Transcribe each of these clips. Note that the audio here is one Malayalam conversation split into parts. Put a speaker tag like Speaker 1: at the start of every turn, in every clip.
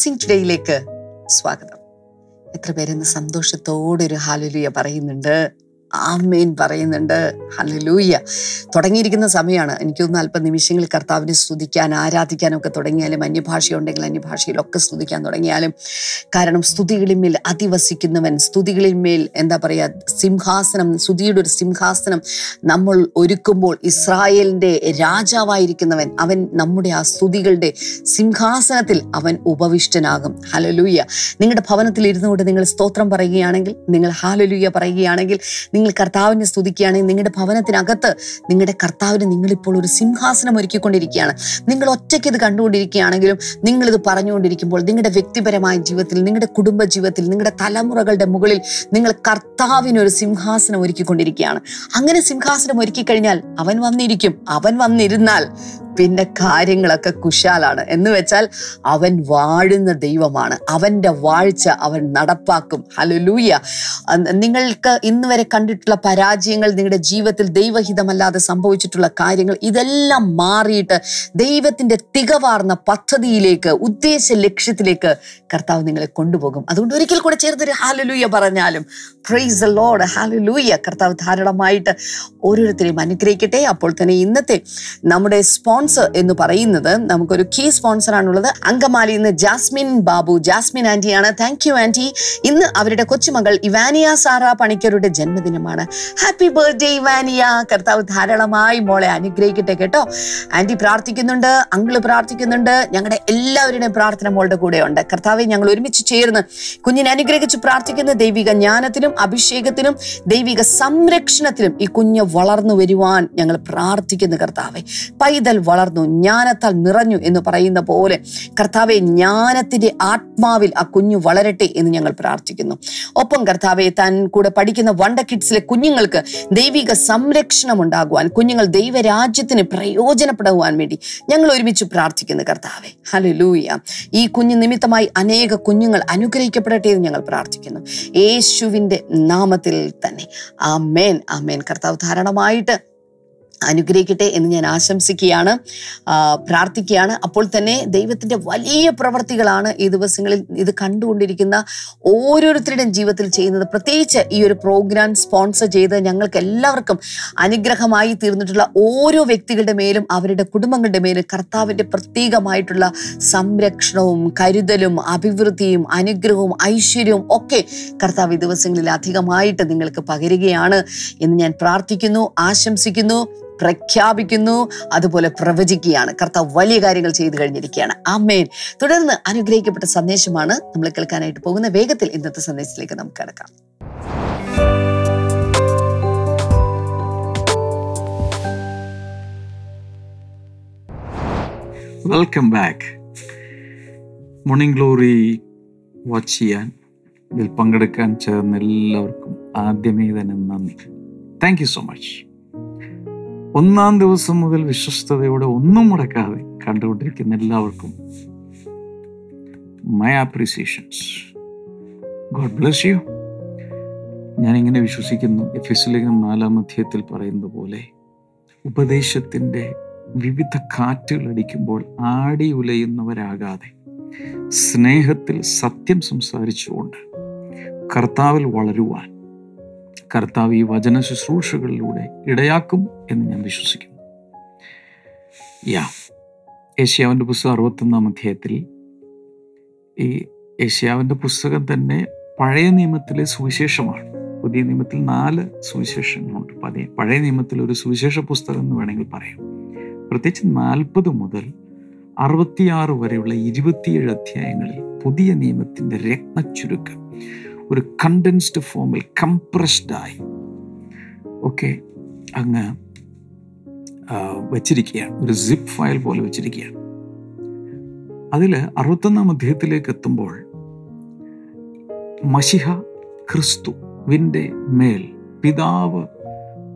Speaker 1: ബ്ലെസ്സിങ് ടുഡേയിലേക്ക് സ്വാഗതം. എത്ര പേരെന്ന് സന്തോഷത്തോടെ ഒരു ഹാലുലിയ പറയുന്നുണ്ട്. ആമേൻ പറയുന്നുണ്ട്. ഹലലൂയ്യ തുടങ്ങിയിരിക്കുന്ന സമയമാണ് എനിക്കൊന്ന് അല്പം നിമിഷങ്ങളിൽ കർത്താവിനെ സ്തുതിക്കാൻ ആരാധിക്കാനൊക്കെ തുടങ്ങിയാലും അന്യഭാഷയുണ്ടെങ്കിൽ അന്യഭാഷയിലൊക്കെ സ്തുതിക്കാൻ തുടങ്ങിയാലും കാരണം സ്തുതികളിന്മേൽ അധിവസിക്കുന്നവൻ സ്തുതികളിന്മേൽ എന്താ പറയുക സിംഹാസനം സ്തുതിയുടെ ഒരു സിംഹാസനം നമ്മൾ ഒരുക്കുമ്പോൾ ഇസ്രായേലിന്റെ രാജാവായിരിക്കുന്നവൻ അവൻ നമ്മുടെ ആ സ്തുതികളുടെ സിംഹാസനത്തിൽ അവൻ ഉപവിഷ്ടനാകും. ഹലലൂയ്യ നിങ്ങളുടെ ഭവനത്തിൽ ഇരുന്നുകൊണ്ട് നിങ്ങൾ സ്തോത്രം പറയുകയാണെങ്കിൽ നിങ്ങൾ ഹാലലൂയ പറയുകയാണെങ്കിൽ നിങ്ങൾ കർത്താവിനെ സ്തുതിക്കുകയാണെങ്കിൽ നിങ്ങളുടെ ഭവനത്തിനകത്ത് നിങ്ങളുടെ കർത്താവിന് നിങ്ങളിപ്പോൾ ഒരു സിംഹാസനം ഒരുക്കിക്കൊണ്ടിരിക്കുകയാണ്. നിങ്ങൾ ഒറ്റയ്ക്ക് ഇത് കണ്ടുകൊണ്ടിരിക്കുകയാണെങ്കിലും നിങ്ങളിത് പറഞ്ഞുകൊണ്ടിരിക്കുമ്പോൾ നിങ്ങളുടെ വ്യക്തിപരമായ ജീവിതത്തിൽ നിങ്ങളുടെ കുടുംബ ജീവിതത്തിൽ നിങ്ങളുടെ തലമുറകളുടെ മുകളിൽ നിങ്ങൾ കർത്താവിനൊരു സിംഹാസനം ഒരുക്കിക്കൊണ്ടിരിക്കുകയാണ്. അങ്ങനെ സിംഹാസനം ഒരുക്കി കഴിഞ്ഞാൽ അവൻ വന്നിരിക്കും. അവൻ വന്നിരുന്നാൽ പിന്നെ കാര്യങ്ങളൊക്കെ കുശാലാണ്. എന്ന് വെച്ചാൽ അവൻ വാഴുന്ന ദൈവമാണ്. അവന്റെ വാഴ്ച അവൻ നടപ്പാക്കും. ഹലലൂയ നിങ്ങൾക്ക് ഇന്ന് വരെ കണ്ടിട്ടുള്ള പരാജയങ്ങൾ നിങ്ങളുടെ ജീവിതത്തിൽ ദൈവഹിതമല്ലാതെ സംഭവിച്ചിട്ടുള്ള കാര്യങ്ങൾ ഇതെല്ലാം മാറിയിട്ട് ദൈവത്തിന്റെ തികവാർന്ന പദ്ധതിയിലേക്ക് ഉദ്ദേശ ലക്ഷ്യത്തിലേക്ക് കർത്താവ് നിങ്ങളെ കൊണ്ടുപോകും. അതുകൊണ്ട് ഒരിക്കൽ കൂടെ ചേർത്തൊരു ഹാലലൂയ പറഞ്ഞാലും പ്രൈസ് ലോഡ് ഹാലലൂയ കർത്താവ് ധാരാളമായിട്ട് ഓരോരുത്തരെയും അനുഗ്രഹിക്കട്ടെ. അപ്പോൾ തന്നെ ഇന്നത്തെ നമ്മുടെ സ്പോൺസർ എന്ന് പറയുന്നത് നമുക്കൊരു കീ സ്പോൺസർ ആണുള്ളത് അങ്കമാലി നിന്ന് ജാസ്മിൻ ബാബു. ജാസ്മിൻ ആന്റിയാണ് താങ്ക് യു ആന്റി. ഇന്ന് അവരുടെ കൊച്ചുമകൾ ഇവാനിയ സാറ പണിക്കരുടെ ജന്മദിനമാണ്. Happy birthday Ivania. കർത്താവ് ധാരാളമായി മോളെ അനുഗ്രഹിക്കട്ടെ കേട്ടോ. ആന്റി പ്രാർത്ഥിക്കുന്നുണ്ട്. അങ്കിൾ പ്രാർത്ഥിക്കുന്നുണ്ട്. ഞങ്ങളുടെ എല്ലാവരുടെയും പ്രാർത്ഥന മോളുടെ കൂടെ ഉണ്ട് കർത്താവെ ഞങ്ങൾ ഒരുമിച്ച് ചേർന്ന് കുഞ്ഞിനെ അനുഗ്രഹിച്ച് പ്രാർത്ഥിക്കുന്ന ദൈവിക ജ്ഞാനത്തിനും അഭിഷേകത്തിനും ദൈവിക സംരക്ഷണത്തിനും ഈ കുഞ്ഞ് വളർന്നു വരുവാൻ ഞങ്ങൾ പ്രാർത്ഥിക്കുന്നു കർത്താവെ. പൈതൽ വളർന്നു ജ്ഞാനത്താൽ നിറഞ്ഞു എന്ന് പറയുന്ന പോലെ കർത്താവെ ജ്ഞാനത്തിന്റെ ആത്മാവിൽ ആ കുഞ്ഞു വളരട്ടെ എന്ന് ഞങ്ങൾ പ്രാർത്ഥിക്കുന്നു. ഒപ്പം കർത്താവെ താൻ കൂടെ പഠിക്കുന്ന വണ്ട കിഡ്സിലെ കുഞ്ഞുങ്ങൾക്ക് ദൈവിക സംരക്ഷണം ഉണ്ടാകുവാൻ കുഞ്ഞുങ്ങൾ ദൈവരാജ്യത്തിന് പ്രയോജനപ്പെടുവാൻ വേണ്ടി ഞങ്ങൾ ഒരുമിച്ച് പ്രാർത്ഥിക്കുന്നു കർത്താവെ. ഹലലൂയ ഈ കുഞ്ഞു നിമിത്തമായി അനേക കുഞ്ഞുങ്ങൾ അനുഗ്രഹിക്കപ്പെടട്ടെ എന്ന് ഞങ്ങൾ പ്രാർത്ഥിക്കുന്നു. യേശുവിന്റെ നാമത്തിൽ തന്നെ. ആ മേൻ ആ മേൻ കർത്താവ് ധാരാളമായിട്ട് അനുഗ്രഹിക്കട്ടെ എന്ന് ഞാൻ ആശംസിക്കുകയാണ് പ്രാർത്ഥിക്കുകയാണ്. അപ്പോൾ തന്നെ ദൈവത്തിന്റെ വലിയ പ്രവർത്തികളാണ് ഈ ദിവസങ്ങളിൽ ഇത് കണ്ടുകൊണ്ടിരിക്കുന്ന ഓരോരുത്തരുടെയും ജീവിതത്തിൽ ചെയ്യുന്നത്. പ്രത്യേകിച്ച് ഈ ഒരു പ്രോഗ്രാം സ്പോൺസർ ചെയ്ത് ഞങ്ങൾക്ക് എല്ലാവർക്കും അനുഗ്രഹമായി തീർന്നിട്ടുള്ള ഓരോ വ്യക്തികളുടെ മേലും അവരുടെ കുടുംബങ്ങളുടെ മേലും കർത്താവിന്റെ പ്രത്യേകമായിട്ടുള്ള സംരക്ഷണവും കരുതലും അഭിവൃദ്ധിയും അനുഗ്രഹവും ഐശ്വര്യവും ഒക്കെ കർത്താവ് ഈ ദിവസങ്ങളിൽ അധികമായിട്ട് നിങ്ങൾക്ക് പകരുകയാണ് എന്ന് ഞാൻ പ്രാർത്ഥിക്കുന്നു ആശംസിക്കുന്നു. പ്രഖ്യാപിക്കുന്നു അതുപോലെ പ്രവചിക്കുകയാണ്. കർത്താവ് വലിയ കാര്യങ്ങൾ ചെയ്തു കഴിഞ്ഞിരിക്കുകയാണ്. ആമേൻ. തുടർന്ന് അനുഗ്രഹിക്കപ്പെട്ട സന്ദേശമാണ് നമ്മൾ കേൾക്കാനായിട്ട് പോകുന്ന വേഗത്തിൽ ഇന്നത്തെ സന്ദേശത്തിലേക്ക് നമുക്ക് കിടക്കാം.
Speaker 2: Welcome back Morning Glory watch ചെയ്യാൻ ഇതിൽ പങ്കെടുക്കാൻ ചേർന്ന എല്ലാവർക്കും ആദ്യമേ തന്നെ നന്ദി. താങ്ക് യു സോ മച്ച് ഒന്നാം ദിവസം മുതൽ വിശ്വസ്തയോടെ ഒന്നും മുടക്കാതെ കണ്ടുകൊണ്ടിരിക്കുന്ന എല്ലാവർക്കും my appreciations God bless you ഞാനിങ്ങനെ വിശ്വസിക്കുന്നു. എഫിസിലേഖനം നാലാം അധ്യായത്തിൽ പറയുന്നത് പോലെ ഉപദേശത്തിന്റെ വിവിധ കാറ്റുകൾ അടിക്കുമ്പോൾ ആടി ഉലയുന്നവരാകാതെ സ്നേഹത്തിൽ സത്യം സംസാരിച്ചുകൊണ്ട് കർത്താവിൽ വളരുവാൻ കർത്താവ് ഈ വചന ശുശ്രൂഷകളിലൂടെ ഇടയാക്കും എന്ന് ഞാൻ വിശ്വസിക്കുന്നു. യാ ഏഷ്യാവിന്റെ പുസ്തകം അറുപത്തൊന്നാം അധ്യായത്തിൽ ഈ ഏഷ്യാവിന്റെ പുസ്തകം തന്നെ പഴയ നിയമത്തിലെ സുവിശേഷമാണ്. പുതിയ നിയമത്തിൽ നാല് സുവിശേഷങ്ങളുണ്ട്. പതിയെ പഴയ നിയമത്തിൽ ഒരു സുവിശേഷ പുസ്തകം എന്ന് വേണമെങ്കിൽ പറയാം. പ്രത്യേകിച്ച് നാൽപ്പത് മുതൽ അറുപത്തിയാറ് വരെയുള്ള ഇരുപത്തിയേഴ് അധ്യായങ്ങളിൽ പുതിയ നിയമത്തിന്റെ രത്നച്ചുരുക്കം. ഒരു കണ്ടൻസ്ഡ് ഫോമിൽ കംപ്രസ്ഡായി ഒക്കെ അങ്ങ് വച്ചിരിക്കുകയാണ്. ഒരു സിപ്പ് ഫയൽ പോലെ വെച്ചിരിക്കുകയാണ്. അതിൽ അറുപത്തൊന്നാം അധ്യായത്തിലേക്ക് എത്തുമ്പോൾ മഷിഹ ക്രിസ്തുവിന്റെ മേൽ പിതാവ്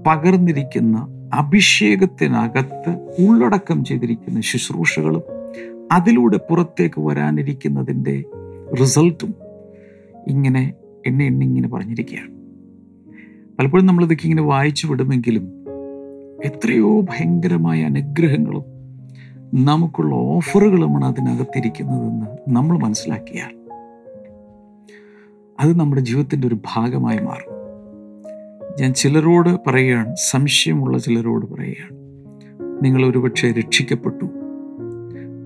Speaker 2: പകർന്നിരിക്കുന്ന അഭിഷേകത്തിനകത്ത് ഉള്ളടക്കം ചെയ്തിരിക്കുന്ന ശുശ്രൂഷകളും അതിലൂടെ പുറത്തേക്ക് വരാനിരിക്കുന്നതിന്റെ റിസൾട്ടും ഇങ്ങനെ എണ്ണ എന്നെ ഇങ്ങനെ പറഞ്ഞിരിക്കുകയാണ്. പലപ്പോഴും നമ്മളിതൊക്കെ ഇങ്ങനെ വായിച്ചു വിടുമെങ്കിലും എത്രയോ ഭയങ്കരമായ അനുഗ്രഹങ്ങളും നമുക്കുള്ള ഓഫറുകളുമാണ് അതിനകത്തിരിക്കുന്നതെന്ന് നമ്മൾ മനസ്സിലാക്കിയാൽ അത് നമ്മുടെ ജീവിതത്തിന്റെ ഒരു ഭാഗമായി മാറും. ഞാൻ ചിലരോട് പറയുകയാണ് സംശയമുള്ള ചിലരോട് പറയുകയാണ് നിങ്ങൾ ഒരുപക്ഷെ രക്ഷിക്കപ്പെട്ടു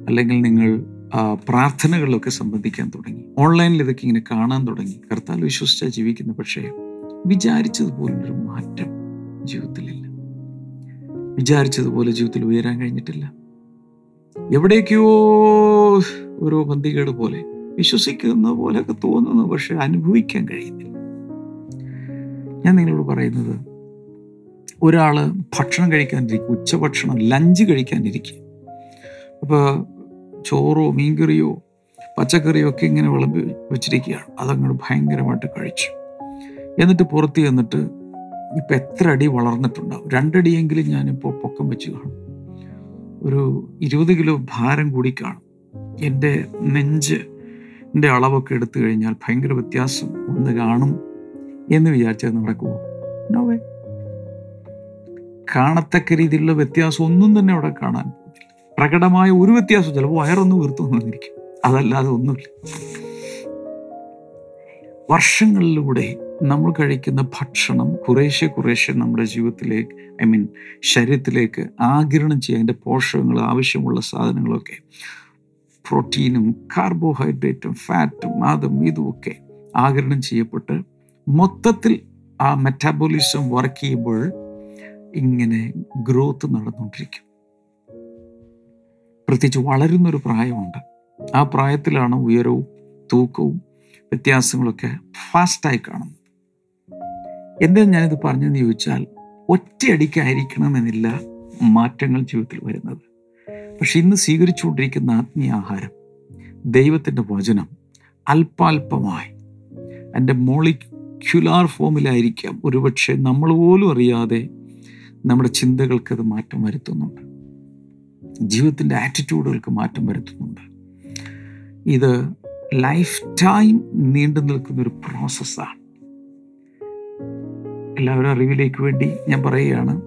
Speaker 2: അല്ലെങ്കിൽ നിങ്ങൾ പ്രാർത്ഥനകളിലൊക്കെ സംബന്ധിക്കാൻ തുടങ്ങി. ഓൺലൈനിൽ ഇതൊക്കെ ഇങ്ങനെ കാണാൻ തുടങ്ങി. കർത്താൽ വിശ്വസിച്ചാൽ ജീവിക്കുന്ന. പക്ഷേ വിചാരിച്ചതുപോലൊരു മാറ്റം ജീവിതത്തിലില്ല. വിചാരിച്ചതുപോലെ ജീവിതത്തിൽ ഉയരാൻ കഴിഞ്ഞിട്ടില്ല. എവിടേക്കോ ഓരോ ബന്ധികേട് പോലെ വിശ്വസിക്കുന്ന പോലെയൊക്കെ തോന്നുന്നു. പക്ഷെ അനുഭവിക്കാൻ കഴിയുന്നില്ല. ഞാൻ നിങ്ങളോട് പറയുന്നത് ഒരാൾ ഭക്ഷണം കഴിക്കാനിരിക്കും ഉച്ചഭക്ഷണം ലഞ്ച് കഴിക്കാനിരിക്കും. അപ്പോൾ ചോറോ മീൻകറിയോ പച്ചക്കറിയോ ഒക്കെ ഇങ്ങനെ വിളമ്പി വെച്ചിരിക്കുകയാണ്. അതങ്ങോട്ട് ഭയങ്കരമായിട്ട് കഴിച്ചു. എന്നിട്ട് പുറത്ത് ചെന്നിട്ട് ഇപ്പം എത്ര അടി വളർന്നിട്ടുണ്ടാവും? രണ്ടടിയെങ്കിലും ഞാനിപ്പോൾ പൊക്കം വെച്ച് കാണും. ഒരു ഇരുപത് കിലോ ഭാരം കൂടി കാണും. എന്റെ നെഞ്ച് എന്റെ അളവൊക്കെ എടുത്തു കഴിഞ്ഞാൽ ഭയങ്കര വ്യത്യാസം ഒന്ന് കാണും എന്ന് വിചാരിച്ചത് നടക്കുമോ നോവേ കാണത്തക്ക രീതിയിലുള്ള വ്യത്യാസം ഒന്നും തന്നെ അവിടെ കാണാൻ പ്രകടമായ ഒരു വ്യത്യാസം ചിലപ്പോൾ വയറൊന്ന് വീർത്തു വന്നിരിക്കും. അതല്ലാതെ ഒന്നുമില്ല. വർഷങ്ങളിലൂടെ നമ്മൾ കഴിക്കുന്ന ഭക്ഷണം കുറേശ്ശെ കുറേശ്ശെ നമ്മുടെ ജീവിതത്തിലേക്ക് ഐ മീൻ ശരീരത്തിലേക്ക് ആഗിരണം ചെയ്യുക അതിന്റെ പോഷകങ്ങൾ ആവശ്യമുള്ള സാധനങ്ങളൊക്കെ പ്രോട്ടീനും കാർബോഹൈഡ്രേറ്റും ഫാറ്റും അതും ഇതുമൊക്കെ ആഗിരണം ചെയ്യപ്പെട്ട് മൊത്തത്തിൽ ആ മെറ്റാബോളിസം വർക്ക് ചെയ്യുമ്പോൾ ഇങ്ങനെ ഗ്രോത്ത് നടന്നുകൊണ്ടിരിക്കും. പ്രത്യേകിച്ച് വളരുന്നൊരു പ്രായമുണ്ട്. ആ പ്രായത്തിലാണ് ഉയരവും തൂക്കവും വ്യത്യാസങ്ങളൊക്കെ ഫാസ്റ്റായി കാണുന്നത്. എന്തിനാണ് ഞാനിത് പറഞ്ഞെന്ന് ചോദിച്ചാൽ ഒറ്റയടിക്കായിരിക്കണമെന്നില്ല മാറ്റങ്ങൾ ജീവിതത്തിൽ വരുന്നത്. പക്ഷെ ഇന്ന് സ്വീകരിച്ചുകൊണ്ടിരിക്കുന്ന ആത്മീയ ആഹാരം ദൈവത്തിന്റെ വചനം അല്പാൽപമായി. എന്റെ മോളിക്യുലാർ ഫോമിലായിരിക്കാം ഒരുപക്ഷെ നമ്മൾ പോലും അറിയാതെ നമ്മുടെ ചിന്തകൾക്ക് അത് മാറ്റം വരുത്തുന്നുണ്ട്. ജീവിതത്തിന്റെ ആറ്റിറ്റ്യൂഡുകൾക്ക് മാറ്റം വരുത്തുന്നുണ്ട്. ഇത് ലൈഫ് ടൈം നീണ്ടു നിൽക്കുന്നൊരു പ്രോസസ്സാണ് എല്ലാവരും അറിവിലേക്ക് വേണ്ടി ഞാൻ പറയുകയാണ്.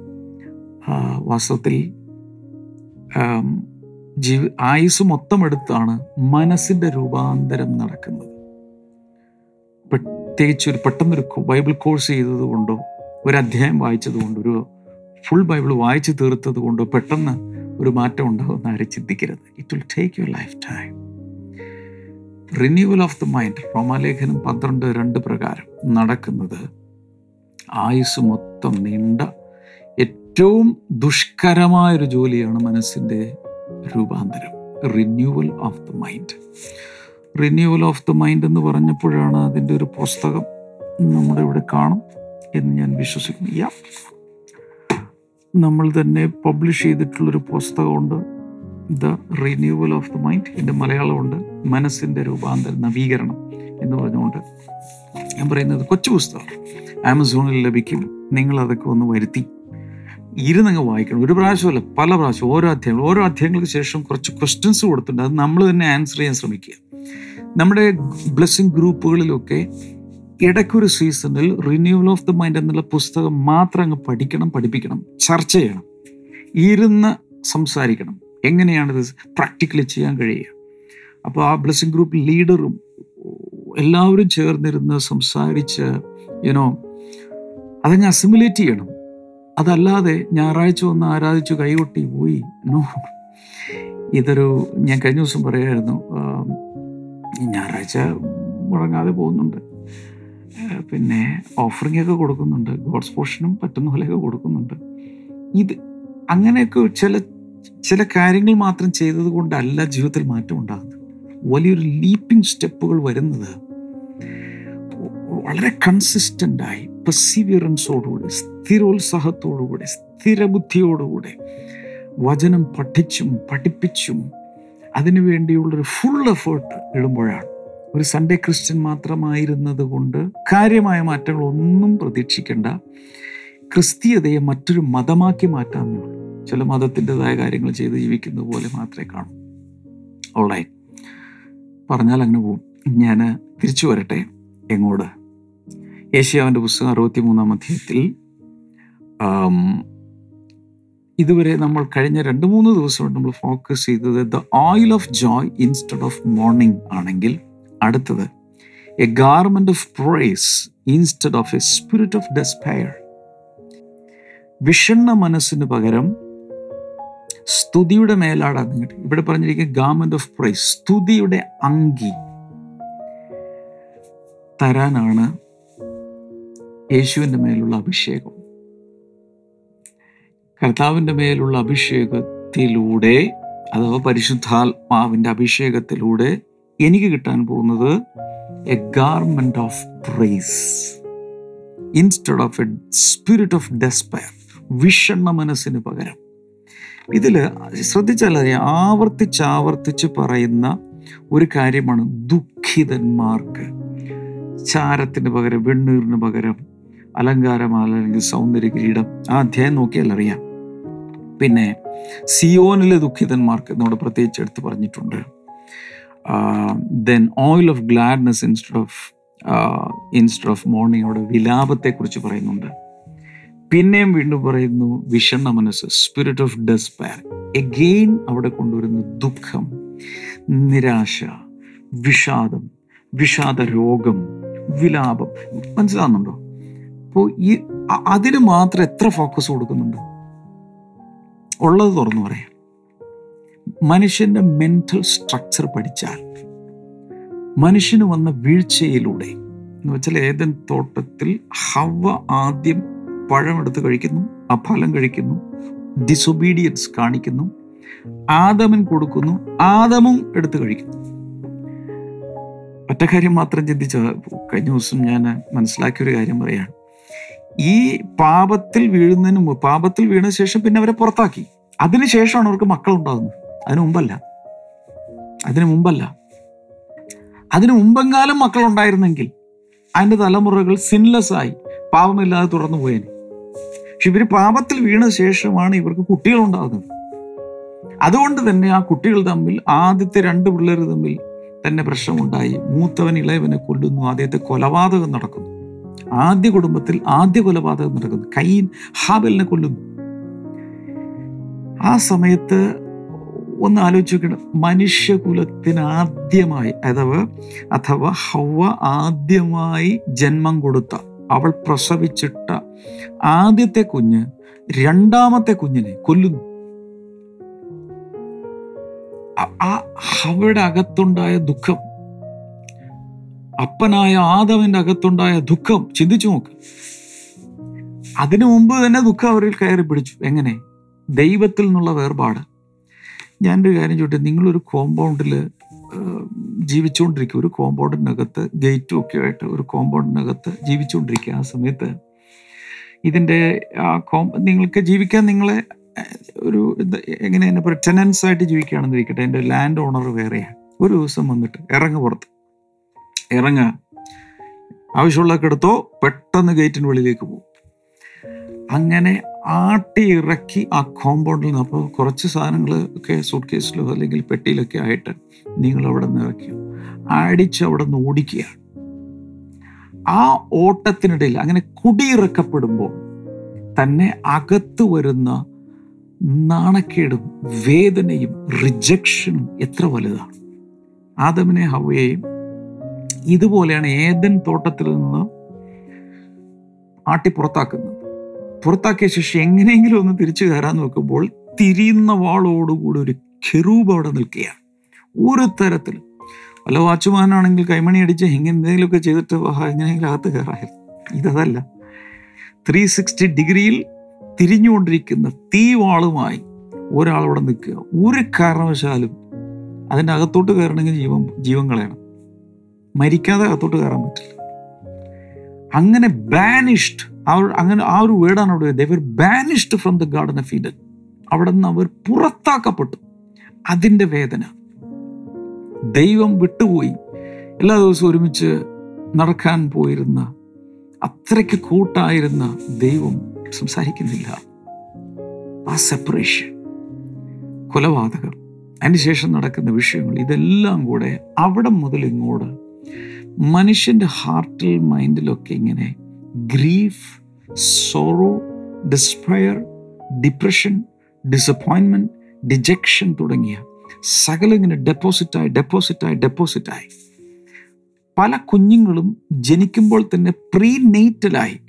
Speaker 2: വാസ്തവത്തിൽ ജീവ ആയുസ് മൊത്തം എടുത്താണ് മനസ്സിന്റെ രൂപാന്തരം നടക്കുന്നത്. പ്രത്യേകിച്ച് ഒരു പെട്ടെന്നൊരു ബൈബിൾ കോഴ്സ് ചെയ്തതുകൊണ്ടോ ഒരു അധ്യായം വായിച്ചത് കൊണ്ടോ ഒരു ഫുൾ ബൈബിൾ വായിച്ചു തീർത്തത് കൊണ്ടോ പെട്ടെന്ന് ഒരു മാറ്റം ഉണ്ടാകുമെന്ന് ആരും ചിന്തിക്കരുത്. It will take your lifetime renewal of the mind റോമാലേഖനം പന്ത്രണ്ട് രണ്ട് പ്രകാരം നടക്കുന്നത് ആയുസ് മൊത്തം നീണ്ട ഏറ്റവും ദുഷ്കരമായൊരു ജോലിയാണ് മനസ്സിന്റെ രൂപാന്തരം. Renewal of the mind renewal of the mind എന്ന് പറഞ്ഞപ്പോഴാണ് അതിന്റെ ഒരു പുസ്തകം നമ്മുടെ ഇവിടെ കാണും എന്ന് ഞാൻ വിശ്വസിക്കുന്നു. യാ നമ്മൾ തന്നെ പബ്ലിഷ് ചെയ്തിട്ടുള്ളൊരു പുസ്തകമുണ്ട്. The renewal of the mind എന്റെ മലയാളമുണ്ട്. മനസ്സിന്റെ രൂപാന്തരം നവീകരണം എന്ന് പറഞ്ഞുകൊണ്ട് ഞാൻ പറയുന്നത് കൊച്ചു പുസ്തകം ആമസോണിൽ ലഭിക്കും. നിങ്ങൾ അതൊക്കെ ഒന്ന് വരുത്തി. ഇരുന്നങ്ങ് വായിക്കണം. ഒരു പ്രാവശ്യമല്ല പല പ്രാവശ്യം ഓരോ അധ്യായങ്ങൾ ഓരോ അധ്യായങ്ങൾക്ക് ശേഷം കുറച്ച് ക്വസ്റ്റ്യൻസ് കൊടുത്തിട്ടുണ്ട്. അത് നമ്മൾ തന്നെ ആൻസർ ചെയ്യാൻ ശ്രമിക്കുക. നമ്മുടെ ബ്ലെസ്സിങ് ഗ്രൂപ്പുകളിലൊക്കെ ഇടയ്ക്കൊരു സീസണിൽ റിന്യൂവൽ ഓഫ് ദ മൈൻഡ് എന്നുള്ള പുസ്തകം മാത്രം അങ്ങ് പഠിക്കണം പഠിപ്പിക്കണം ചർച്ച ചെയ്യണം ഇരുന്ന് സംസാരിക്കണം. എങ്ങനെയാണിത് പ്രാക്ടിക്കലി ചെയ്യാൻ കഴിയുക? അപ്പോൾ ആ ബ്ലെസ്സിങ് ഗ്രൂപ്പ് ലീഡറും എല്ലാവരും ചേർന്നിരുന്ന് സംസാരിച്ച് യുനോ അതങ്ങ് അസിമുലേറ്റ് ചെയ്യണം. അതല്ലാതെ ഞായറാഴ്ച വന്ന് ആരാധിച്ചു കൈകൊട്ടി പോയി. നോ ഇതൊരു ഞാൻ കഴിഞ്ഞ ദിവസം പറയായിരുന്നു ആം, ഞായറാഴ്ച മുടങ്ങാതെ പോകുന്നുണ്ട്. പിന്നെ ഓഫറിംഗ് ഒക്കെ കൊടുക്കുന്നുണ്ട് ഗോഡ്സ് പോർഷനും പറ്റുന്ന പോലെയൊക്കെ കൊടുക്കുന്നുണ്ട്. ഇത് അങ്ങനെയൊക്കെ ചില ചില കാര്യങ്ങൾ മാത്രം ചെയ്തത് കൊണ്ടല്ല ജീവിതത്തിൽ മാറ്റം ഉണ്ടാകുന്നത്. വലിയൊരു ലീപ്പിംഗ് സ്റ്റെപ്പുകൾ വരുന്നത് വളരെ കൺസിസ്റ്റന്റായി പെർസിവിയറൻസോടുകൂടി സ്ഥിരോത്സാഹത്തോടുകൂടി സ്ഥിരബുദ്ധിയോടുകൂടി വചനം പഠിച്ചും പഠിപ്പിച്ചും അതിനു വേണ്ടിയുള്ളൊരു ഫുൾ എഫേർട്ട് ഇടുമ്പോഴാണ് ഒരു സൺഡേ ക്രിസ്ത്യൻ മാത്രമായിരുന്നത് കൊണ്ട് കാര്യമായ മാറ്റങ്ങളൊന്നും പ്രതീക്ഷിക്കേണ്ട. ക്രിസ്തീയതയെ മറ്റൊരു മതമാക്കി മാറ്റാമെന്നേ ചില മതത്തിന്റെതായ കാര്യങ്ങൾ ചെയ്ത് ജീവിക്കുന്നത് പോലെ മാത്രമേ കാണൂ. ഓളായി പറഞ്ഞാൽ അങ്ങനെ പോവും. ഞാൻ തിരിച്ചു വരട്ടെ എങ്ങോട് ഏഷ്യാവിന്റെ പുസ്തകം അറുപത്തി മൂന്നാം അധ്യായത്തിൽ ഇതുവരെ നമ്മൾ കഴിഞ്ഞ രണ്ട് മൂന്ന് ദിവസമായിട്ട് നമ്മൾ ഫോക്കസ് ചെയ്തത് the oil of joy instead of mourning ആണെങ്കിൽ അടുത്തത്. A garment of praise instead of a spirit of despair വിഷണ്ണ മനസ്സിന് പകരം സ്തുതിയുടെ മേലാടാ ഇവിടെ പറഞ്ഞിരിക്കുന്ന ഗാർമെന്റ് ഓഫ് പ്രൈസ് സ്തുതിയുടെ അങ്കി തരാനാണ് യേശുവിന്റെ മേലുള്ള അഭിഷേകം. കർത്താവിന്റെ മേലുള്ള അഭിഷേകത്തിലൂടെ അഥവാ പരിശുദ്ധാത്മാവിന്റെ അഭിഷേകത്തിലൂടെ എനിക്ക് കിട്ടാൻ പോകുന്നത് a garment of praise instead of a spirit of despair വിഷണ്ണ മനസ്സിന് പകരം. ഇതിൽ ശ്രദ്ധിച്ചാൽ അറിയാം ആവർത്തിച്ച് ആവർത്തിച്ച് പറയുന്ന ഒരു കാര്യമാണ് ദുഃഖിതന്മാർക്ക്. ചാരത്തിന് പകരം വെണ്ണീറിന് പകരം അലങ്കാരമാല അല്ലെങ്കിൽ സൗന്ദര്യ കിരീടം ആ അധ്യായം നോക്കിയാൽ അറിയാം. പിന്നെ സിയോനിലെ ദുഃഖിതന്മാർക്ക് എന്നോട് പ്രത്യേകിച്ച് എടുത്ത് പറഞ്ഞിട്ടുണ്ട്. Then oil of gladness instead of instead of mourning അവിടെ വിലാപത്തെക്കുറിച്ച് പറയുന്നുണ്ട്. പിന്നെയും വീണ്ടും പറയുന്നു വിഷണ്ണ മനസ്സ് സ്പിരിറ്റ് ഓഫ് ഡെസ്പയർ എഗെയിൻ അവിടെ കൊണ്ടുവരുന്ന ദുഃഖം നിരാശ വിഷാദം വിഷാദ രോഗം വിലാപം. മനസ്സിലാകുന്നുണ്ടോ അപ്പോൾ ഈ അതിന് മാത്രം എത്ര ഫോക്കസ് കൊടുക്കുന്നുണ്ട്? ഉള്ളത് തുറന്നു പറയാം. മനുഷ്യന്റെ മെന്റൽ സ്ട്രക്ചർ പഠിച്ചാൽ മനുഷ്യന് വന്ന വീഴ്ചയിലൂടെ എന്ന് വെച്ചാൽ ഏതൻ തോട്ടത്തിൽ ഹവ ആദ്യം പഴമെടുത്ത് കഴിക്കുന്നു ആ ഫലം കഴിക്കുന്നു ഡിസൊബീഡിയൻസ് കാണിക്കുന്നു ആദമൻ കൊടുക്കുന്നു ആദമും എടുത്ത് കഴിക്കുന്നു. ഒറ്റ കാര്യം മാത്രം ചിന്തിച്ച കഴിഞ്ഞ ദിവസം ഞാൻ മനസ്സിലാക്കിയൊരു കാര്യം പറയാണ് ഈ പാപത്തിൽ വീഴുന്നതിന് പാപത്തിൽ വീണ ശേഷം പിന്നെ അവരെ പുറത്താക്കി. അതിനുശേഷമാണ് അവർക്ക് മക്കൾ ഉണ്ടാകുന്നത് അതിനു മുമ്പല്ല. അതിനു മുമ്പല്ല. അതിനു മുമ്പെങ്കാലും മക്കൾ ഉണ്ടായിരുന്നെങ്കിൽ അതിന്റെ തലമുറകൾ സിൻലെസ് ആയി പാപമില്ലാതെ തുടർന്നു പോയേനെ. പക്ഷെ ഇവർ പാപത്തിൽ വീണ ശേഷമാണ് ഇവർക്ക് കുട്ടികൾ ഉണ്ടാകുന്നത് അതുകൊണ്ട് തന്നെ ആ കുട്ടികൾ തമ്മിൽ ആദ്യത്തെ രണ്ട് പിള്ളേർ തമ്മിൽ തന്നെ പ്രശ്നമുണ്ടായി. മൂത്തവൻ ഇളയവനെ കൊല്ലുന്നു. ആദ്യത്തെ കൊലപാതകം നടക്കുന്നു. ആദ്യ കുടുംബത്തിൽ ആദ്യ കൊലപാതകം നടക്കുന്നു. കൈൻ ഹാബലിനെ കൊല്ലുന്നു. ആ സമയത്ത് ഒന്ന് ആലോചിക്കണം മനുഷ്യകുലത്തിന് ആദ്യമായി അഥവാ അഥവാ ഹവ ആദ്യമായി ജന്മം കൊടുത്ത അവൾ പ്രസവിച്ചിട്ട ആദ്യത്തെ കുഞ്ഞ് രണ്ടാമത്തെ കുഞ്ഞിനെ കൊല്ലുന്നു. ആ ഹവയുടെ അകത്തുണ്ടായ ദുഃഖം അപ്പനായ ആദവന്റെ അകത്തുണ്ടായ ദുഃഖം ചിന്തിച്ചു നോക്ക്. അതിനു മുമ്പ് തന്നെ ദുഃഖം അവരിൽ കയറി പിടിച്ചു. എങ്ങനെ? ദൈവത്തിൽ നിന്നുള്ള വേർപാട്. ഞാനൊരു കാര്യം ചോദിച്ചു നിങ്ങളൊരു കോമ്പൗണ്ടിൽ ജീവിച്ചുകൊണ്ടിരിക്കുക ഒരു കോമ്പൗണ്ടിനകത്ത് ഗേറ്റും ഒക്കെ ആയിട്ട് ഒരു കോമ്പൗണ്ടിനകത്ത് ജീവിച്ചുകൊണ്ടിരിക്കുക ആ സമയത്ത്. ഇതിന്റെ ആ കോം നിങ്ങൾക്ക് ജീവിക്കാൻ നിങ്ങളെ ഒരു എങ്ങനെ എന്നെ പറയുക ടെനൻസ് ആയിട്ട് ജീവിക്കുകയാണെന്ന് ഇരിക്കട്ടെ. എന്റെ ലാൻഡ് ഓണർ വേറെയാണ് ഒരു ദിവസം വന്നിട്ട് ഇറങ്ങ പുറത്ത്. ഇറങ്ങുക ആവശ്യമുള്ളതൊക്കെ എടുത്തോ പെട്ടെന്ന് ഗേറ്റിന് വെളിയിലേക്ക് പോകും. അങ്ങനെ ആട്ടി ഇറക്കി ആ കോമ്പൗണ്ടിൽ നിന്ന്. അപ്പോൾ കുറച്ച് സാധനങ്ങൾ ഒക്കെ സൂട്ട് കേസിലോ അല്ലെങ്കിൽ പെട്ടിയിലൊക്കെ ആയിട്ട് നിങ്ങൾ അവിടെ നിന്ന് ഇറക്കി. അടിച്ച് അവിടെ നിന്ന് ഓടിക്കുകയാണ്. ആ ഓട്ടത്തിനിടയിൽ അങ്ങനെ കുടിയിറക്കപ്പെടുമ്പോൾ തന്നെ അകത്ത് വരുന്ന നാണക്കേടും വേദനയും റിജക്ഷനും എത്ര വലുതാണ്. ആദമിനെ ഹവയെയും ഇതുപോലെയാണ് ഏതൻ തോട്ടത്തിൽ നിന്ന് ആട്ടി പുറത്താക്കുന്നത്. പുറത്താക്കിയ ശേഷം എങ്ങനെയെങ്കിലും ഒന്ന് തിരിച്ചു കയറാൻ നോക്കുമ്പോൾ തിരിയുന്ന വാളോടുകൂടി ഒരു ഖെറൂബ് അവിടെ നിൽക്കുകയാണ്. ഒരു തരത്തിൽ. വല്ല വാച്ച്മാനാണെങ്കിൽ കൈമണി അടിച്ച് എങ്ങനെ എന്തെങ്കിലുമൊക്കെ ചെയ്തിട്ട് എങ്ങനെയെങ്കിലും അകത്ത് കയറായിരുന്നു ഇതല്ല ത്രീ സിക്സ്റ്റി ഡിഗ്രിയിൽ തിരിഞ്ഞുകൊണ്ടിരിക്കുന്ന തീവാളുമായി ഒരാളവിടെ നിൽക്കുക. ഒരു കാരണവശാലും അതിന്റെ അകത്തോട്ട് കയറണമെങ്കിൽ ജീവൻ ജീവൻ മരിക്കാതെ അകത്തോട്ട് കയറാൻ പറ്റില്ല. അങ്ങനെ ബാനിഷ്ഡ് അവർ അങ്ങനെ ആ ഒരു വേർഡാണ് അവിടെ they were banished from the garden of Eden അവിടെ നിന്ന് അവർ പുറത്താക്കപ്പെട്ടു. അതിന്റെ വേദന. ദൈവം വിട്ടുപോയി. എല്ലാ ദിവസവും ഒരുമിച്ച് നടക്കാൻ പോയിരുന്ന അത്രയ്ക്ക് കൂട്ടായിരുന്ന ദൈവം സംസാരിക്കുന്നില്ല. ആ സെപ്പറേഷൻ കൊലപാതകം. അതിനുശേഷം നടക്കുന്ന വിഷയങ്ങൾ ഇതെല്ലാം കൂടെ അവിടെ മുതൽ ഇങ്ങോട്ട് മനുഷ്യന്റെ ഹാർട്ടിൽ മൈൻഡിലൊക്കെ ഇങ്ങനെ grief sorrow despair depression disappointment dejection തുടങ്ങിയ സകല ഇങ്ങനെ ഡെപ്പോസിറ്റായി ഡെപ്പോസിറ്റായി ഡെപ്പോസിറ്റായി പല കുഞ്ഞുങ്ങളും ജനിക്കുമ്പോൾ തന്നെ പ്രീ നെയ്റ്റലായി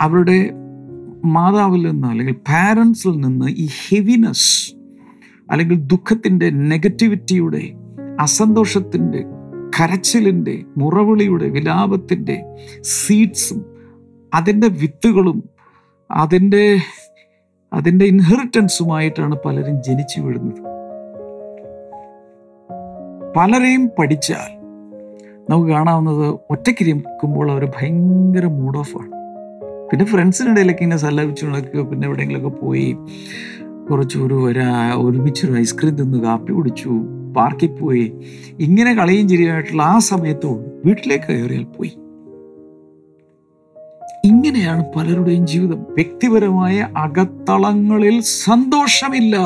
Speaker 2: അവരുടെ മാതാവിൽ നിന്ന് അല്ലെങ്കിൽ പാരൻസിൽ നിന്ന് ഈ ഹെവിനെസ് അല്ലെങ്കിൽ ദുഃഖത്തിന്റെ നെഗറ്റിവിറ്റിയുടെ അസന്തോഷത്തിന്റെ കരച്ചിലിന്റെ മുറവിളിയുടെ വിലാപത്തിന്റെ സീഡ്സും അതിന്റെ വിത്തുകളും അതിന്റെ അതിന്റെ ഇൻഹെറിറ്റൻസുമായിട്ടാണ് പലരും ജനിച്ചു വീഴുന്നത്. പലരെയും പഠിച്ചാൽ നമുക്ക് കാണാവുന്നത് ഒറ്റയ്ക്ക് ഇരിക്കുമ്പോൾ അവർ ഭയങ്കര മൂഡ് ഓഫാണ് പിന്നെ ഫ്രണ്ട്സിനിടയിലൊക്കെ ഇങ്ങനെ സല്ലപിച്ചു പിന്നെ എവിടെയെങ്കിലുമൊക്കെ പോയി കുറച്ച് ഒരു ഒരു ഒരുമിച്ചൊരു ഐസ്ക്രീം തിന്ന് കാപ്പി കുടിച്ചു പാർക്കിൽ പോയി ഇങ്ങനെ കളിയും ചിരിയായിട്ടുള്ള ആ സമയത്തോട് വീട്ടിലേക്ക് കയറിയാൽ പോയി. ഇങ്ങനെയാണ് പലരുടെയും ജീവിതം. വ്യക്തിപരമായ അകത്തളങ്ങളിൽ സന്തോഷമില്ല.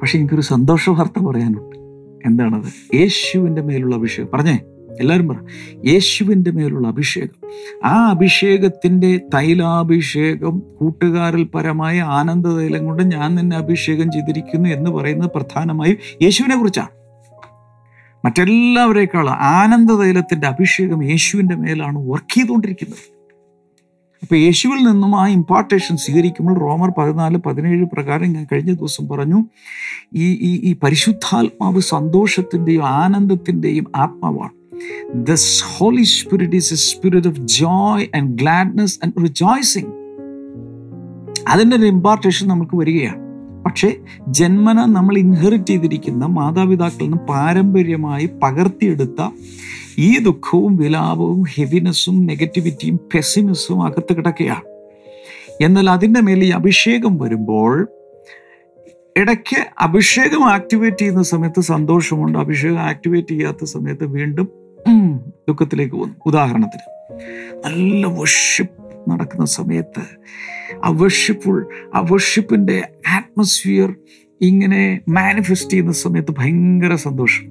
Speaker 2: പക്ഷെ എനിക്കൊരു സന്തോഷ വാർത്ത പറയാനുണ്ട്. എന്താണത്? യേശുവിന്റെ മേലുള്ള അഭിഷേകം. പറഞ്ഞേ എല്ലാവരും പറ. യേശുവിന്റെ മേലുള്ള അഭിഷേകം. ആ അഭിഷേകത്തിന്റെ തൈലാഭിഷേകം കൂട്ടുകാരിൽ പരമായ ആനന്ദ തൈലം കൊണ്ട് ഞാൻ നിന്നെ അഭിഷേകം ചെയ്തിരിക്കുന്നു എന്ന് പറയുന്നത് പ്രധാനമായും യേശുവിനെ കുറിച്ചാണ്. മറ്റെല്ലാവരേക്കാൾ ആനന്ദ തൈലത്തിന്റെ അഭിഷേകം യേശുവിന്റെ മേലാണ് വർക്ക് ചെയ്തുകൊണ്ടിരിക്കുന്നത്. അപ്പോൾ യേശുവിൽ നിന്നും ആ ഇമ്പാർട്ടേഷൻ സ്വീകരിക്കുമ്പോൾ റോമർ പതിനാല് പതിനേഴ് പ്രകാരം ഞാൻ കഴിഞ്ഞ ദിവസം പറഞ്ഞു ഈ ഈ ഈ പരിശുദ്ധാത്മാവ് സന്തോഷത്തിന്റെയും ആനന്ദത്തിന്റെയും ആത്മാവാണ്. Thus Holy Spirit is a spirit of joy and gladness and rejoicing അതിന്റെ ഒരു ഇമ്പാർട്ടേഷൻ നമുക്ക് വരികയാണ്. പക്ഷേ ജന്മന നമ്മൾ ഇൻഹെറിറ്റ് ചെയ്തിരിക്കുന്ന മാതാപിതാക്കളിൽ നിന്ന് പാരമ്പര്യമായി പകർത്തിയെടുത്ത ഈ ദുഃഖവും വിലാപവും ഹെവിനെസ്സും നെഗറ്റിവിറ്റിയും പെസിമിസും അകത്ത് കിടക്കുകയാണ്. എന്നാൽ അതിന്റെ മേൽ ഈ അഭിഷേകം വരുമ്പോൾ ഇടയ്ക്ക് അഭിഷേകം ആക്ടിവേറ്റ് ചെയ്യുന്ന സമയത്ത് സന്തോഷമുണ്ട് അഭിഷേകം ആക്ടിവേറ്റ് ചെയ്യാത്ത സമയത്ത് വീണ്ടും ദുഃഖത്തിലേക്ക് പോകുന്നു. ഉദാഹരണത്തിന് നല്ല വർഷിപ്പ് നടക്കുന്ന സമയത്ത് ആ വർഷിപ്പുൾ ആ വർഷിപ്പിന്റെ ആറ്റ്മോസ്ഫിയർ ഇങ്ങനെ മാനിഫെസ്റ്റ് ചെയ്യുന്ന സമയത്ത് ഭയങ്കര സന്തോഷം.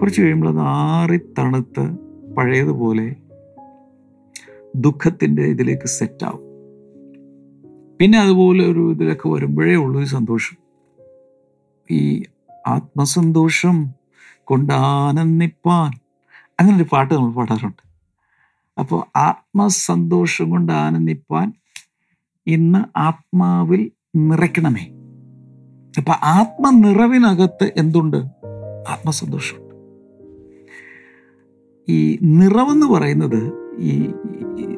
Speaker 2: കുറച്ച് കഴിയുമ്പോൾ അത് ആറി തണുത്ത് പഴയതുപോലെ ദുഃഖത്തിന്റെ ഇതിലേക്ക് സെറ്റാവും പിന്നെ അതുപോലെ ഒരു ഇതിലൊക്കെ വരുമ്പോഴേ ഉള്ളൂ സന്തോഷം. ഈ ആത്മസന്തോഷം കൊണ്ട് ആനന്ദിപ്പാൻ അങ്ങനെ ഒരു പാട്ട് നമ്മൾ പാടാറുണ്ട്. അപ്പോൾ ആത്മസന്തോഷം കൊണ്ട് ആനന്ദിപ്പാൻ ഇന്ന് ആത്മാവിൽ നിറയ്ക്കണമേ. അപ്പൊ ആത്മനിറവിനകത്ത് എന്തുണ്ട്? ആത്മസന്തോഷമുണ്ട് ഈ നിറവെന്ന് പറയുന്നത് ഈ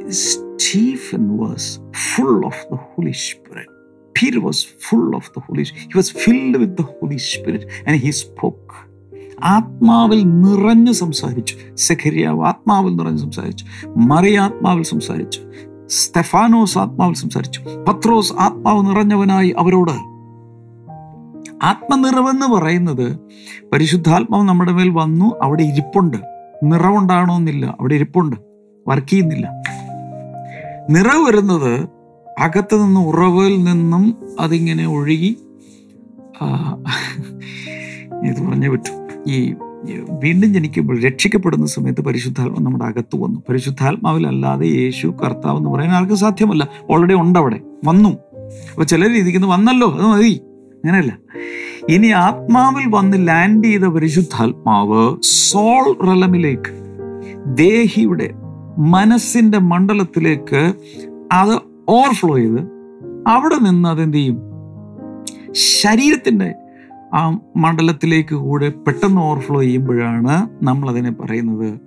Speaker 2: Stephen was full of the Holy Spirit. Peter was full of the Holy he was filled with the Holy Spirit and he spoke. ആത്മാവിൽ നിറഞ്ഞു സംസാരിച്ചു. സെഖരിയാവ് ആത്മാവിൽ നിറഞ്ഞു സംസാരിച്ചു. മറിയ ആത്മാവിൽ സംസാരിച്ചു. സ്തെഫാനോസ് ആത്മാവിൽ സംസാരിച്ചു. പത്രോസ് ആത്മാവ് നിറഞ്ഞവനായി അവരോട് ആത്മനിറവെന്ന് പറയുന്നത് പരിശുദ്ധാത്മാവ് നമ്മുടെ മേൽ വന്നു അവിടെ ഇരിപ്പുണ്ട്. നിറവുണ്ടാകണമെന്നില്ല അവിടെ ഇരിപ്പുണ്ട്. വർക്ക് ചെയ്യുന്നില്ല. നിറവ് വരുന്നത് അകത്ത് നിന്ന് ഉറവിൽ നിന്നും അതിങ്ങനെ ഒഴുകി ഇത് പറഞ്ഞേ പറ്റൂ. ഈ വീണ്ടും ജനിക്കുമ്പോൾ രക്ഷിക്കപ്പെടുന്ന സമയത്ത് പരിശുദ്ധാത്മ നമ്മുടെ അകത്ത് വന്നു. പരിശുദ്ധാത്മാവിലല്ലാതെ യേശു കർത്താവ് എന്ന് പറയാൻ ആർക്കും സാധ്യമല്ല. ഓൾറെഡി ഉണ്ട് അവിടെ വന്നു. അപ്പൊ ചില രീതിക്ക് വന്നല്ലോ അത് മതി. അങ്ങനെയല്ല. ഇനി ആത്മാവിൽ വന്ന് ലാൻഡ് ചെയ്ത പരിശുദ്ധാത്മാവ് സോൾ റലമിലേക്ക് ദേഹിയുടെ മനസ്സിന്റെ മണ്ഡലത്തിലേക്ക് അത് ഓവർഫ്ലോ ചെയ്ത് അവിടെ നിന്ന് അതെന്ത് ചെയ്യും? ശരീരത്തിന്റെ ആ മണ്ഡലത്തിലേക്ക് കൂടെ പെട്ടെന്ന് ഓവർഫ്ലോ ചെയ്യുമ്പോഴാണ് നമ്മളതിനെ പറയുന്നത്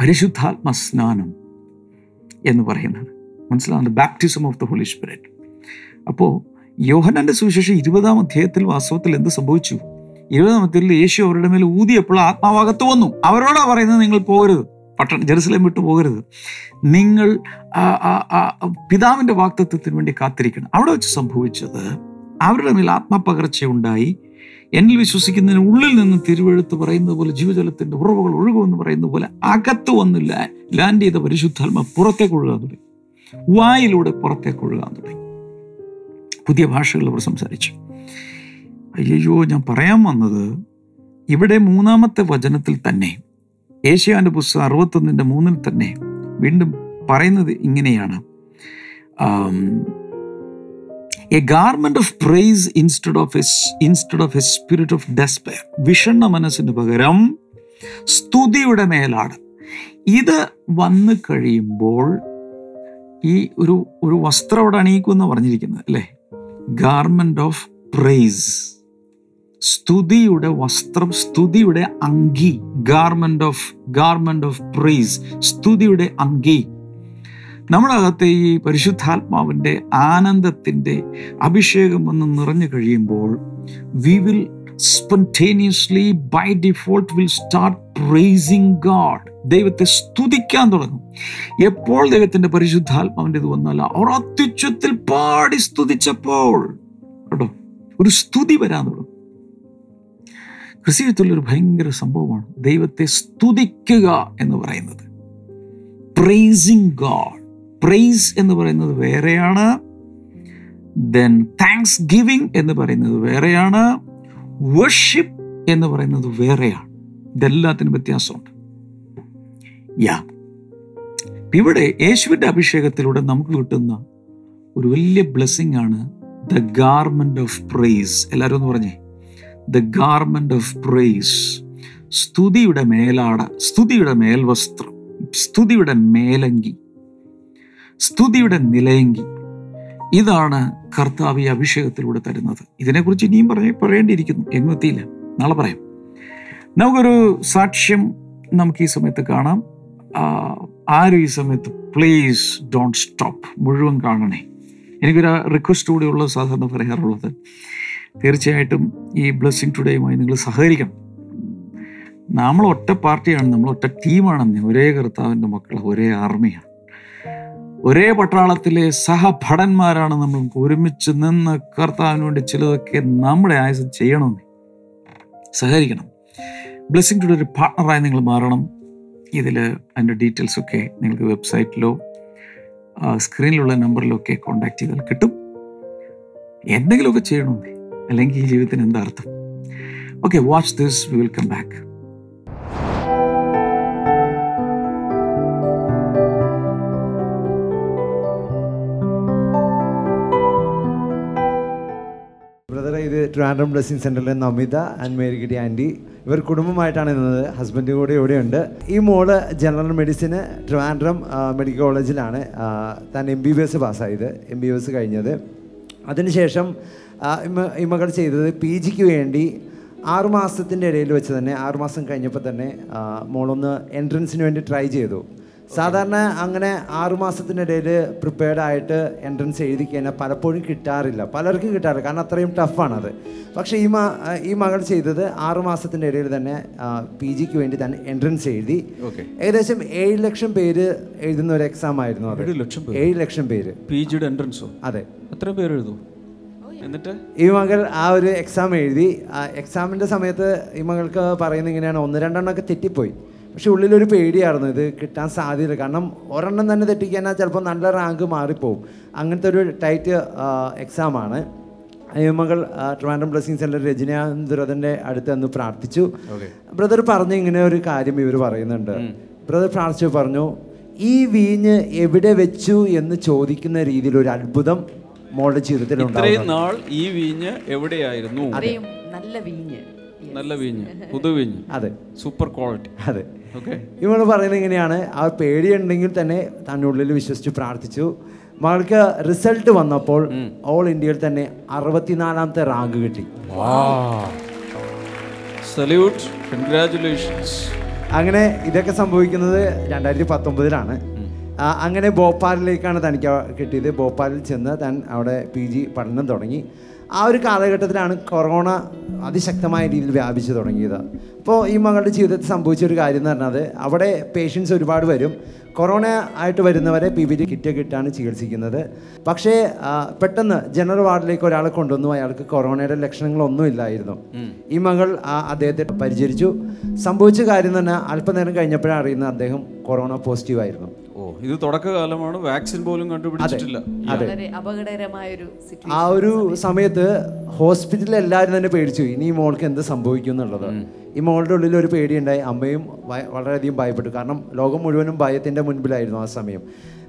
Speaker 2: പരിശുദ്ധാത്മ സ്നാനം എന്ന് പറയുന്നത്. മനസ്സിലാവുന്നത് baptism of the Holy Spirit അപ്പോൾ യോഹനന്റെ സുവിശേഷം ഇരുപതാം അധ്യായത്തിൽ വാസ്തവത്തിൽ എന്ത് സംഭവിച്ചു? ഇരുപതാം അധ്യായത്തിൽ യേശു അവരുടെ മേൽ ഊതിയപ്പോൾ ആത്മാവകത്ത് വന്നു. അവരോടാ പറയുന്നത് നിങ്ങൾ പോകരുത്. പട്ടണം ജെറുസലേം വിട്ടു പോകരുത്. നിങ്ങൾ പിതാവിന്റെ വാക്തത്വത്തിന് വേണ്ടി കാത്തിരിക്കണം. അവിടെ വെച്ച് സംഭവിച്ചത് അവരുടെ മേൽ ആത്മപകർച്ചയുണ്ടായി എന്നിൽ വിശ്വസിക്കുന്നതിന് ഉള്ളിൽ നിന്ന് തിരുവെഴുത്ത് പറയുന്നത് പോലെ ജീവജലത്തിന്റെ ഉറവുകൾ ഒഴുകുമെന്ന് പറയുന്നത് പോലെ അകത്ത് വന്ന് ലാൻഡ് ചെയ്ത പരിശുദ്ധാത്മ പുറത്തേക്ക് ഒഴുകാൻ തുടങ്ങി. വായിലൂടെ പുറത്തേക്ക് ഒഴുകാൻ തുടങ്ങി. പുതിയ ഭാഷകൾ അവർ സംസാരിച്ചു. അയ്യോ ഞാൻ പറയാൻ വന്നത് ഇവിടെ മൂന്നാമത്തെ വചനത്തിൽ തന്നെ ഏഷ്യാന്റെ പുസ്തകം അറുപത്തൊന്നിന്റെ മൂന്നിൽ തന്നെ വീണ്ടും പറയുന്നത് ഇങ്ങനെയാണ്. A garment of praise instead of instead of a spirit of despair വിഷണ്ണ മനസ്സിന് പകരം സ്തുതിയുടെ മേലാണ്. ഇത് വന്നു കഴിയുമ്പോൾ ഈ ഒരു ഒരു വസ്ത്രം അവിടെ അണിയിക്കുമെന്ന് പറഞ്ഞിരിക്കുന്നത് അല്ലേ? ഗാർമെന്റ് ഓഫ് പ്രൈസ് സ്തുതിയുടെ വസ്ത്രം സ്തുതിയുടെ അങ്കി. Garment of garment of praise സ്തുതിയുടെ അങ്കി. നമ്മുടെ അകത്തെ ഈ പരിശുദ്ധാത്മാവിന്റെ ആനന്ദത്തിന്റെ അഭിഷേകം വന്ന് നിറഞ്ഞു കഴിയുമ്പോൾ we will spontaneously by default will start praising God ദൈവത്തെ സ്തുതിക്കാൻ തുടങ്ങും. എപ്പോൾ ദൈവത്തിന്റെ പരിശുദ്ധാത്മാവിന്റെ ഇത് വന്നാൽ അവർ അത്യുച്ചത്തിൽ പാടി സ്തുതിച്ചപ്പോൾ. കേട്ടോ? ഒരു സ്തുതി വരാൻ തുടങ്ങും. ക്രിസ്തീയത്തിലൊരു ഭയങ്കര സംഭവമാണ് ദൈവത്തെ സ്തുതിക്കുക എന്ന് പറയുന്നത്. പ്രേസിങ് ഗാഡ് പ്രൈസ് എന്ന് പറയുന്നത് വേറെയാണ് ദെൻ താങ്ക്സ് ഗിവിങ് എന്ന് പറയുന്നത് വേറെയാണ് വർഷിപ്പ് എന്ന് പറയുന്നത് വേറെയാണ്. ഇതെല്ലാത്തിനും വ്യത്യാസമുണ്ട്. യാ ഇവിടെ യേശുവിന്റെ അഭിഷേകത്തിലൂടെ നമുക്ക് കിട്ടുന്ന ഒരു വലിയ ബ്ലെസ്സിങ് ആണ് ദ ഗാർമെന്റ് ഓഫ് പ്രൈസ് എല്ലാവരും ഒന്ന് പറഞ്ഞേ. ദ ഗാർമെന്റ് ഓഫ് പ്രൈസ് സ്തുതിയുടെ മേലാട സ്തുതിയുടെ മേൽവസ്ത്രം സ്തുതിയുടെ മേലങ്കി. സ്തുതിയുടെ നിലയെങ്കിൽ ഇതാണ് കർത്താവ് ഈ അഭിഷേകത്തിലൂടെ തരുന്നത്. ഇതിനെക്കുറിച്ച് ഇനിയും പറഞ്ഞ് പറയേണ്ടിയിരിക്കുന്നു. എങ്ങും എത്തിയില്ല. നാളെ പറയാം. നമുക്കൊരു സാക്ഷ്യം നമുക്ക് ഈ സമയത്ത് കാണാം. ആരും ഈ സമയത്ത് പ്ലീസ് ഡോണ്ട് സ്റ്റോപ്പ് മുഴുവൻ കാണണേ. എനിക്കൊരു റിക്വസ്റ്റ് കൂടെ ഉള്ളത് സാധാരണ പറയാറുള്ളത്. തീർച്ചയായിട്ടും ഈ ബ്ലെസ്സിങ് ടുഡേയുമായി നിങ്ങൾ സഹകരിക്കണം. നമ്മൾ ഒറ്റ പാർട്ടിയാണ് നമ്മൾ ഒറ്റ ടീമാണെന്ന് ഒരേ കർത്താവിന്റെ മക്കൾ ഒരേ ആർമിയാണ് ഒരേ പട്ടാളത്തിലെ സഹഭടന്മാരാണ് നമ്മൾ ഒരുമിച്ച് നിന്ന് കർത്താവിന് വേണ്ടി ചിലതൊക്കെ നമ്മുടെ ആയുസ് ചെയ്യണമെന്ന് സഹകരിക്കണം. ബ്ലെസ്സിങ് ടുഡേ ഒരു പാർട്ണറായി നിങ്ങൾ മാറണം. ഇതിൽ അതിന്റെ ഡീറ്റെയിൽസൊക്കെ നിങ്ങൾക്ക് വെബ്സൈറ്റിലോ സ്ക്രീനിലുള്ള നമ്പറിലോ ഒക്കെ കോൺടാക്ട് ചെയ്താൽ കിട്ടും. എന്തെങ്കിലുമൊക്കെ ചെയ്യണമെന്നേ അല്ലെങ്കിൽ ഈ ജീവിതത്തിന് എന്താ അർത്ഥം? Okay watch this we will
Speaker 3: come back Trivandrum blessing സെന്ററിലെ നമിത ആൻഡ് മേരിഗിരി ആന്റി. ഇവർ കുടുംബമായിട്ടാണ് ഇന്നത്. ഹസ്ബൻഡ് കൂടെ ഇവിടെയുണ്ട്. ഈ മോൾ ജനറൽ മെഡിസിന് ട്രിവാൻഡ്രം മെഡിക്കൽ കോളേജിലാണ് താൻ എം ബി ബി എസ് പാസ്സായത്. എം ബി ബി എസ് കഴിഞ്ഞത്. അതിനുശേഷം ഇമകൾ ചെയ്തത് പി ജിക്ക് വേണ്ടി ആറുമാസത്തിന്റെ ഇടയിൽ വെച്ച് തന്നെ ആറുമാസം കഴിഞ്ഞപ്പോൾ തന്നെ മോളൊന്ന് എൻട്രൻസിന് വേണ്ടി ട്രൈ ചെയ്തു. സാധാരണ അങ്ങനെ ആറുമാസത്തിനിടയിൽ പ്രിപ്പയർഡ് ആയിട്ട് എൻട്രൻസ് എഴുതി കഴിഞ്ഞാൽ പലപ്പോഴും കിട്ടാറില്ല. പലർക്കും കിട്ടാറില്ല. കാരണം അത്രയും ടഫാണത് പക്ഷേ ഈ മ ഈ മകൾ ചെയ്തത് ആറുമാസത്തിന്റെ ഇടയിൽ തന്നെ പി ജിക്ക് വേണ്ടി തന്നെ എൻട്രൻസ് എഴുതി. ഏകദേശം ഏഴ് ലക്ഷം പേര് എഴുതുന്ന ഒരു എക്സാം ആയിരുന്നു അത്.
Speaker 4: ഏഴ് ലക്ഷം പേര്? പി ജിയുടെ എൻട്രൻസോ
Speaker 3: അതെ.
Speaker 4: എത്ര പേര് എഴുതൂ? എന്നിട്ട്?
Speaker 3: ഈ മകൾ ആ ഒരു എക്സാം എഴുതി. എക്സാമിന്റെ സമയത്ത് ഈ മകൾക്ക് പറയുന്നത് ഇങ്ങനെയാണ്. ഒന്ന് രണ്ടെണ്ണമൊക്കെ തെറ്റിപ്പോയി. പക്ഷെ ഉള്ളിലൊരു പേടിയായിരുന്നു ഇത് കിട്ടാൻ സാധ്യത കാരണം ഒരെണ്ണം തന്നെ തെറ്റിക്കാൻ ചിലപ്പോൾ നല്ല റാങ്ക് മാറിപ്പോവും. അങ്ങനത്തെ ഒരു ടൈറ്റ് എക്സാമാണ് അയ്യമ്മകൾ ട്രിവാൻഡ്രം ബ്ലസ്സിംഗ് സെന്റർ രജനീന്ദ്രതന്റെ അടുത്ത് അന്ന് പ്രാർത്ഥിച്ചു. ബ്രദർ പറഞ്ഞു ഇങ്ങനെ ഒരു കാര്യം ഇവർ പറയുന്നുണ്ട്. ബ്രദർ പ്രാർത്ഥിച്ചു പറഞ്ഞു ഈ വീഞ്ഞ് എവിടെ വെച്ചു എന്ന് ചോദിക്കുന്ന രീതിയിൽ ഒരു അത്ഭുതം മോളുടെ ജീവിതത്തിൽ
Speaker 4: ഇത്രയും നാൾ ഈ വീഞ്ഞ് എവിടെയായിരുന്നു?
Speaker 5: നല്ല വീഞ്ഞ്.
Speaker 4: നല്ല വീഞ്ഞ്. പുതുവീഞ്ഞ്.
Speaker 3: അതെ.
Speaker 4: സൂപ്പർ ക്വാളിറ്റി
Speaker 3: അതെ. ഇവൾ പറയുന്നത് എങ്ങനെയാണ് ആ പേടിയുണ്ടെങ്കിൽ തന്നെ തന്റെ ഉള്ളിൽ വിശ്വസിച്ച് പ്രാർത്ഥിച്ചു. മകൾക്ക് റിസൾട്ട് വന്നപ്പോൾ ഓൾ ഇന്ത്യയിൽ തന്നെ അറുപത്തിനാലാമത്തെ റാങ്ക് കിട്ടി.
Speaker 4: സല്യൂട്ട് കൺഗ്രാറ്റുലേഷൻസ്
Speaker 3: അങ്ങനെ ഇതൊക്കെ സംഭവിക്കുന്നത് രണ്ടായിരത്തി പത്തൊമ്പതിലാണ് അങ്ങനെ ഭോപ്പാലിലേക്കാണ് തനിക്ക് കിട്ടിയത്. ഭോപ്പാലിൽ ചെന്ന് താൻ അവിടെ പി ജി പഠനം തുടങ്ങി. ആ ഒരു കാലഘട്ടത്തിലാണ് കൊറോണ അതിശക്തമായ രീതിയിൽ വ്യാപിച്ചു തുടങ്ങിയത്. അപ്പോൾ ഈ മകളുടെ ജീവിതത്തിൽ സംഭവിച്ച ഒരു കാര്യം എന്ന് പറഞ്ഞത് അവിടെ പേഷ്യൻസ് ഒരുപാട് വരും. കൊറോണ ആയിട്ട് വരുന്നവരെ പി വി ഡി കിറ്റ് കിട്ടാണ് ചികിത്സിക്കുന്നത്. പക്ഷേ പെട്ടെന്ന് ജനറൽ വാർഡിലേക്ക് ഒരാളെ കൊണ്ടുവന്നു. അയാൾക്ക് കൊറോണയുടെ ലക്ഷണങ്ങളൊന്നും ഇല്ലായിരുന്നു. ഈ മകൾ ആ അദ്ദേഹത്തെ പരിചരിച്ചു. സംഭവിച്ച കാര്യം തന്നെ അല്പനേരം കഴിഞ്ഞപ്പോഴാണ് അറിയുന്നത് അദ്ദേഹം കൊറോണ പോസിറ്റീവ് ആയിരുന്നു.
Speaker 4: ഓ ഇത് തുടക്കകാലമാണ്. വാക്സിൻ പോലും കണ്ടുപിടിച്ചിട്ടില്ല.
Speaker 5: വളരെ സിറ്റുവേഷൻ
Speaker 3: ആ ഒരു സമയത്ത് ഹോസ്പിറ്റലിൽ എല്ലാവരും തന്നെ പേടിച്ചു. ഇനി ഈ മോൾക്ക് എന്ത് സംഭവിക്കും എന്നുള്ളത്. ഈ മോളുടെ ഉള്ളിൽ ഒരു പേടിയുണ്ടായി. അമ്മയും ഭയ- വളരെയധികം ഭയപ്പെട്ടു. കാരണം ലോകം മുഴുവനും ഭയത്തിന്റെ മുൻപിലായിരുന്നു ആ സമയം.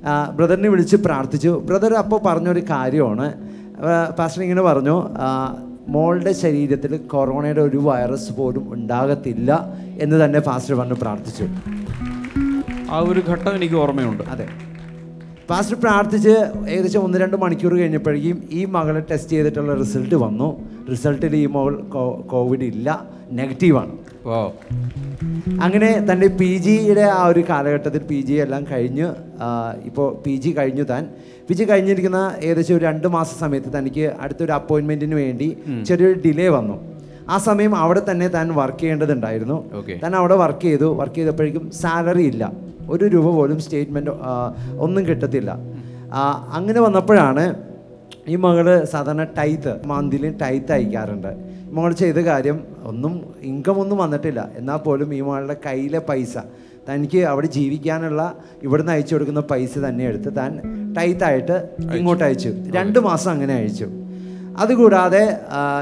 Speaker 3: ആ, ബ്രദറിനെ വിളിച്ച് പ്രാർത്ഥിച്ചു. ബ്രദർ അപ്പോൾ പറഞ്ഞൊരു കാര്യമാണ്. ആ, പാസ്റ്റർ ഇങ്ങനെ പറഞ്ഞു. ആ, മോളുടെ ശരീരത്തിൽ കൊറോണയുടെ ഒരു വൈറസ് പോലും ഉണ്ടാകത്തില്ല എന്ന് തന്നെ പാസ്റ്റർ പറഞ്ഞു പ്രാർത്ഥിച്ചു.
Speaker 4: ആ ഒരു ഘട്ടം എനിക്ക് ഓർമ്മയുണ്ട്.
Speaker 3: അതെ. പാസ്റ്റർ പ്രാർത്ഥിച്ച് ഏകദേശം ഒന്ന് രണ്ട് മണിക്കൂർ കഴിഞ്ഞപ്പോഴേക്കും ഈ മകളെ ടെസ്റ്റ് ചെയ്തിട്ടുള്ള റിസൾട്ട് വന്നു. റിസൾട്ടിൽ ഈ മകൾ കോവിഡ് ഇല്ല നെഗറ്റീവാണ്
Speaker 4: ഓ
Speaker 3: അങ്ങനെ തന്റെ പി ജിയുടെ ആ ഒരു കാലഘട്ടത്തിൽ പി ജി എല്ലാം കഴിഞ്ഞ് ഇപ്പോൾ പി ജി കഴിഞ്ഞു താൻ. പി ജി കഴിഞ്ഞിരിക്കുന്ന ഏകദേശം ഒരു രണ്ട് മാസ സമയത്ത് തനിക്ക് അടുത്തൊരു അപ്പോയിൻമെന്റിന് വേണ്ടി ചെറിയൊരു ഡിലേ വന്നു. ആ സമയം അവിടെ തന്നെ താൻ വർക്ക് ചെയ്യേണ്ടതുണ്ടായിരുന്നു. താൻ അവിടെ വർക്ക് ചെയ്തു. വർക്ക് ചെയ്തപ്പോഴേക്കും സാലറി ഇല്ല. ഒരു രൂപ പോലും സ്റ്റേറ്റ്മെന്റ് ഒന്നും കിട്ടത്തില്ല. അങ്ങനെ വന്നപ്പോഴാണ് ഈ മകൾ സാധാരണ ടൈത്ത് മന്തിലും ടൈത്ത് അയക്കാറുണ്ട്. മകൾ ചെയ്ത കാര്യം ഒന്നും ഇൻകം ഒന്നും വന്നിട്ടില്ല. എന്നാൽ പോലും ഈ മകളുടെ കയ്യിലെ പൈസ തനിക്ക് അവിടെ ജീവിക്കാനുള്ള ഇവിടുന്ന് അയച്ചു കൊടുക്കുന്ന പൈസ തന്നെ എടുത്ത് താൻ ടൈത്തായിട്ട് ഇങ്ങോട്ട് അയച്ചു. രണ്ട് മാസം അങ്ങനെ അയച്ചു. അതുകൂടാതെ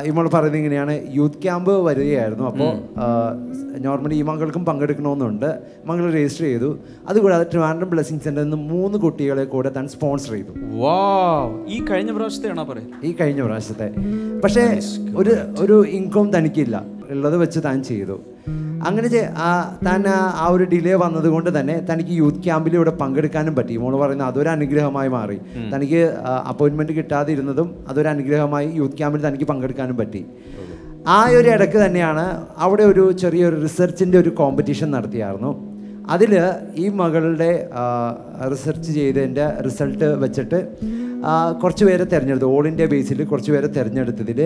Speaker 3: ഇമ്മൾ പറയുന്നത് ഇങ്ങനെയാണ് യൂത്ത് ക്യാമ്പ് വരികയായിരുന്നു. അപ്പോൾ നോർമലി ഈ മകൾക്കും പങ്കെടുക്കണമെന്നുണ്ട്. മകൾ രജിസ്റ്റർ ചെയ്തു. അതുകൂടാതെ ട്രിവാൻഡ്രം ബ്ലെസ്സിങ് സെന്ററിൽ നിന്ന് മൂന്ന് കുട്ടികളെ കൂടെ താൻ സ്പോൺസർ ചെയ്തു.
Speaker 4: വാ ഈ കഴിഞ്ഞ പ്രാവശ്യത്തെയാണോ പറയുന്നത്?
Speaker 3: ഈ കഴിഞ്ഞ പ്രാവശ്യത്തെ. പക്ഷേ ഒരു ഒരു ഇൻകം തനിക്കില്ല. ഉള്ളത് വെച്ച് താൻ ചെയ്തു. അങ്ങനെ ആ, താൻ ആ ആ ഒരു ഡിലേ വന്നതുകൊണ്ട് തന്നെ തനിക്ക് യൂത്ത് ക്യാമ്പിൽ ഇവിടെ പങ്കെടുക്കാനും പറ്റി. മോൾ പറയുന്നത് അതൊരു അനുഗ്രഹമായി മാറി. തനിക്ക് അപ്പോയിൻമെന്റ് കിട്ടാതിരുന്നതും അതൊരു അനുഗ്രഹമായി യൂത്ത് ക്യാമ്പിൽ തനിക്ക് പങ്കെടുക്കാനും പറ്റി. ആ ഒരു ഇടയ്ക്ക് തന്നെയാണ് അവിടെ ഒരു ചെറിയൊരു റിസർച്ചിന്റെ ഒരു കോമ്പറ്റീഷൻ നടത്തിയായിരുന്നു. അതിൽ ഈ മകളുടെ റിസർച്ച് ചെയ്തതിന്റെ റിസൾട്ട് വെച്ചിട്ട് കുറച്ച് പേരെ തിരഞ്ഞെടുത്തു. ഓൾ ഇന്ത്യ ബേസിൽ കുറച്ച് പേരെ തിരഞ്ഞെടുത്തതിൽ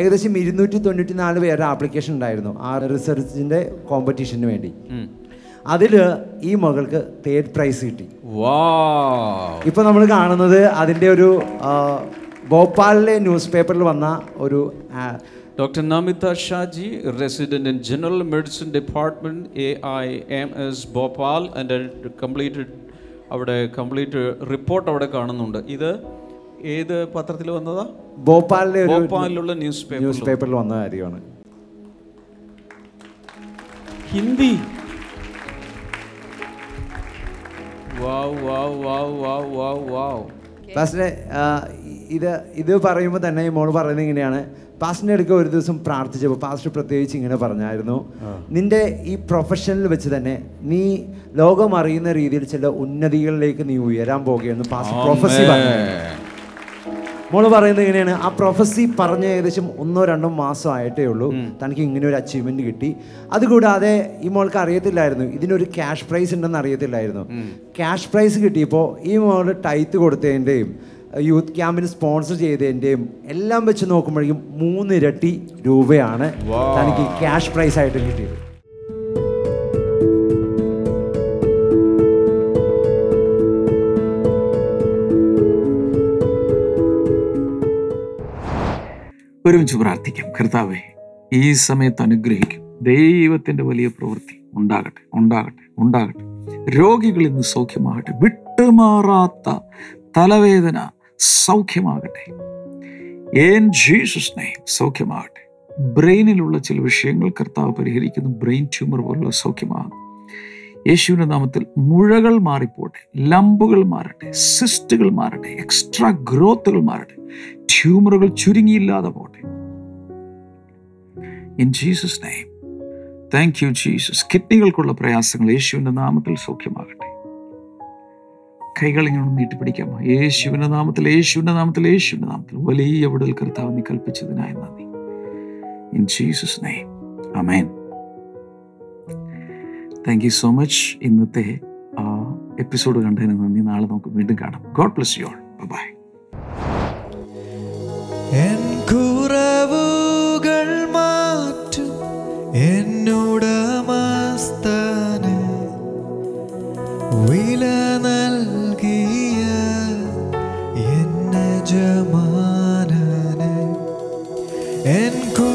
Speaker 3: ഏകദേശം ഇരുന്നൂറ്റി തൊണ്ണൂറ്റി നാല് പേരുടെ ആപ്ലിക്കേഷൻ ഉണ്ടായിരുന്നു ആ റിസർച്ചിന്റെ കോമ്പറ്റീഷന് വേണ്ടി. അതിൽ ഈ മകൾക്ക് തേർഡ് പ്രൈസ് കിട്ടി.
Speaker 4: വാ
Speaker 3: ഇപ്പോൾ നമ്മൾ കാണുന്നത് അതിന്റെ ഒരു ഭോപ്പാലിലെ ന്യൂസ് പേപ്പറിൽ വന്ന ഒരു ആ,
Speaker 4: Shaji resident in general medicine department A I M S Bhopal എന്റെ കംപ്ലീറ്റ് അവിടെ കംപ്ലീറ്റ് റിപ്പോർട്ട് അവിടെ കാണുന്നുണ്ട്. ഇത് ഏത് പത്രത്തിൽ വന്നതാ?
Speaker 3: ഭോപ്പാലിലെ
Speaker 4: ഭോപ്പാലിലുള്ള ന്യൂസ് പേപ്പർ
Speaker 3: ന്യൂസ് പേപ്പറിൽ വന്ന കാര്യമാണ്.
Speaker 4: ഹിന്ദി. വാവ് വാവ് വാവ് വാവ് വാവ് വാവ്.
Speaker 3: ഇത് ഇത് പറയുമ്പോൾ തന്നെ ഈ മോൾ പറയുന്നത് ഇങ്ങനെയാണ്. പാസ്റ്ററിന്റെ അടുക്ക ഒരു ദിവസം പ്രാർത്ഥിച്ചപ്പോൾ പാസ്റ്റർ പ്രത്യേകിച്ച് ഇങ്ങനെ പറഞ്ഞായിരുന്നു നിന്റെ ഈ പ്രൊഫഷനിൽ വെച്ച് തന്നെ നീ ലോകം അറിയുന്ന രീതിയിൽ ചില ഉന്നതികളിലേക്ക് നീ ഉയരാൻ പോകുകയെന്ന് പാസ്റ്റർ പ്രൊഫസി പറഞ്ഞു. മോൾ പറയുന്നത് ഇങ്ങനെയാണ് ആ പ്രൊഫസി പറഞ്ഞ ഏകദേശം ഒന്നോ രണ്ടോ മാസം ആയിട്ടേ ഉള്ളൂ. തനിക്ക് ഇങ്ങനെ ഒരു അച്ചീവ്മെന്റ് കിട്ടി. അതുകൂടാതെ ഈ മോൾക്ക് അറിയത്തില്ലായിരുന്നു. ഇതിനൊരു ക്യാഷ് പ്രൈസ് ഉണ്ടെന്ന് അറിയത്തില്ലായിരുന്നു. ക്യാഷ് പ്രൈസ് കിട്ടിയപ്പോൾ ഈ മോൾ ടൈത്ത് കൊടുത്തതിന്റെയും യൂത്ത് ക്യാമ്പിന് സ്പോൺസർ ചെയ്തതിന്റെയും എല്ലാം വെച്ച് നോക്കുമ്പോഴേക്കും മൂന്നിരട്ടി രൂപയാണ് തനിക്ക് ക്യാഷ് പ്രൈസ് ആയിട്ട് കിട്ടിയത്.
Speaker 2: ഒരുമിച്ച് പ്രാർത്ഥിക്കാം. കർത്താവെ ഈ സമയത്ത് അനുഗ്രഹിക്കും. ദൈവത്തിന്റെ വലിയ പ്രവൃത്തി ഉണ്ടാകട്ടെ ഉണ്ടാകട്ടെ ഉണ്ടാകട്ടെ. രോഗികൾ ഇന്ന് സൗഖ്യമാകട്ടെ. വിട്ടുമാറാത്ത തലവേദന സൗഖ്യമാകട്ടെ. എൻ ജീസസ് നെയ്മ് സൗഖ്യമാകട്ടെ. ബ്രെയിനിലുള്ള ചില വിഷയങ്ങൾ കർത്താവ് പരിഹരിക്കുന്നു. ബ്രെയിൻ ട്യൂമർ പോലുള്ള സൗഖ്യമാകും യേശുവിന്റെ നാമത്തിൽ മുഴകൾ മാറിപ്പോട്ടെ. ലംബുകൾ മാറട്ടെ. സിസ്റ്റുകൾ മാറട്ടെ. എക്സ്ട്രാ ഗ്രോത്തുകൾ മാറട്ടെ. ട്യൂമറുകൾ ചുരുങ്ങിയില്ലാതെ പോട്ടെ. In Jesus name thank you Jesus കിഡ്നികൾക്കുള്ള പ്രയാസങ്ങൾ യേശുവിന്റെ നാമത്തിൽ സൗഖ്യമാകട്ടെ. കൈകൾ ഇങ്ങനെ നീട്ടിപ്പിടിക്കാമോ യേശുവിന്റെ നാമത്തിൽ യേശുവിന്റെ നാമത്തിൽ യേശുവിന്റെ നാമത്തിൽ. വലിയ വിടൽ കർത്താവ് നീ കൽപ്പിച്ചതിനായി നന്ദി. In Jesus name amen thank you so much ഇന്നത്തെ എപ്പിസോഡ് കണ്ടതിന് നന്ദി. നാളെ നമുക്ക് വീണ്ടും കാണാം. God bless you all bye
Speaker 6: N എന്നോട് മസ്തന വില എന്നെ ജമാനന് എൻ കുറ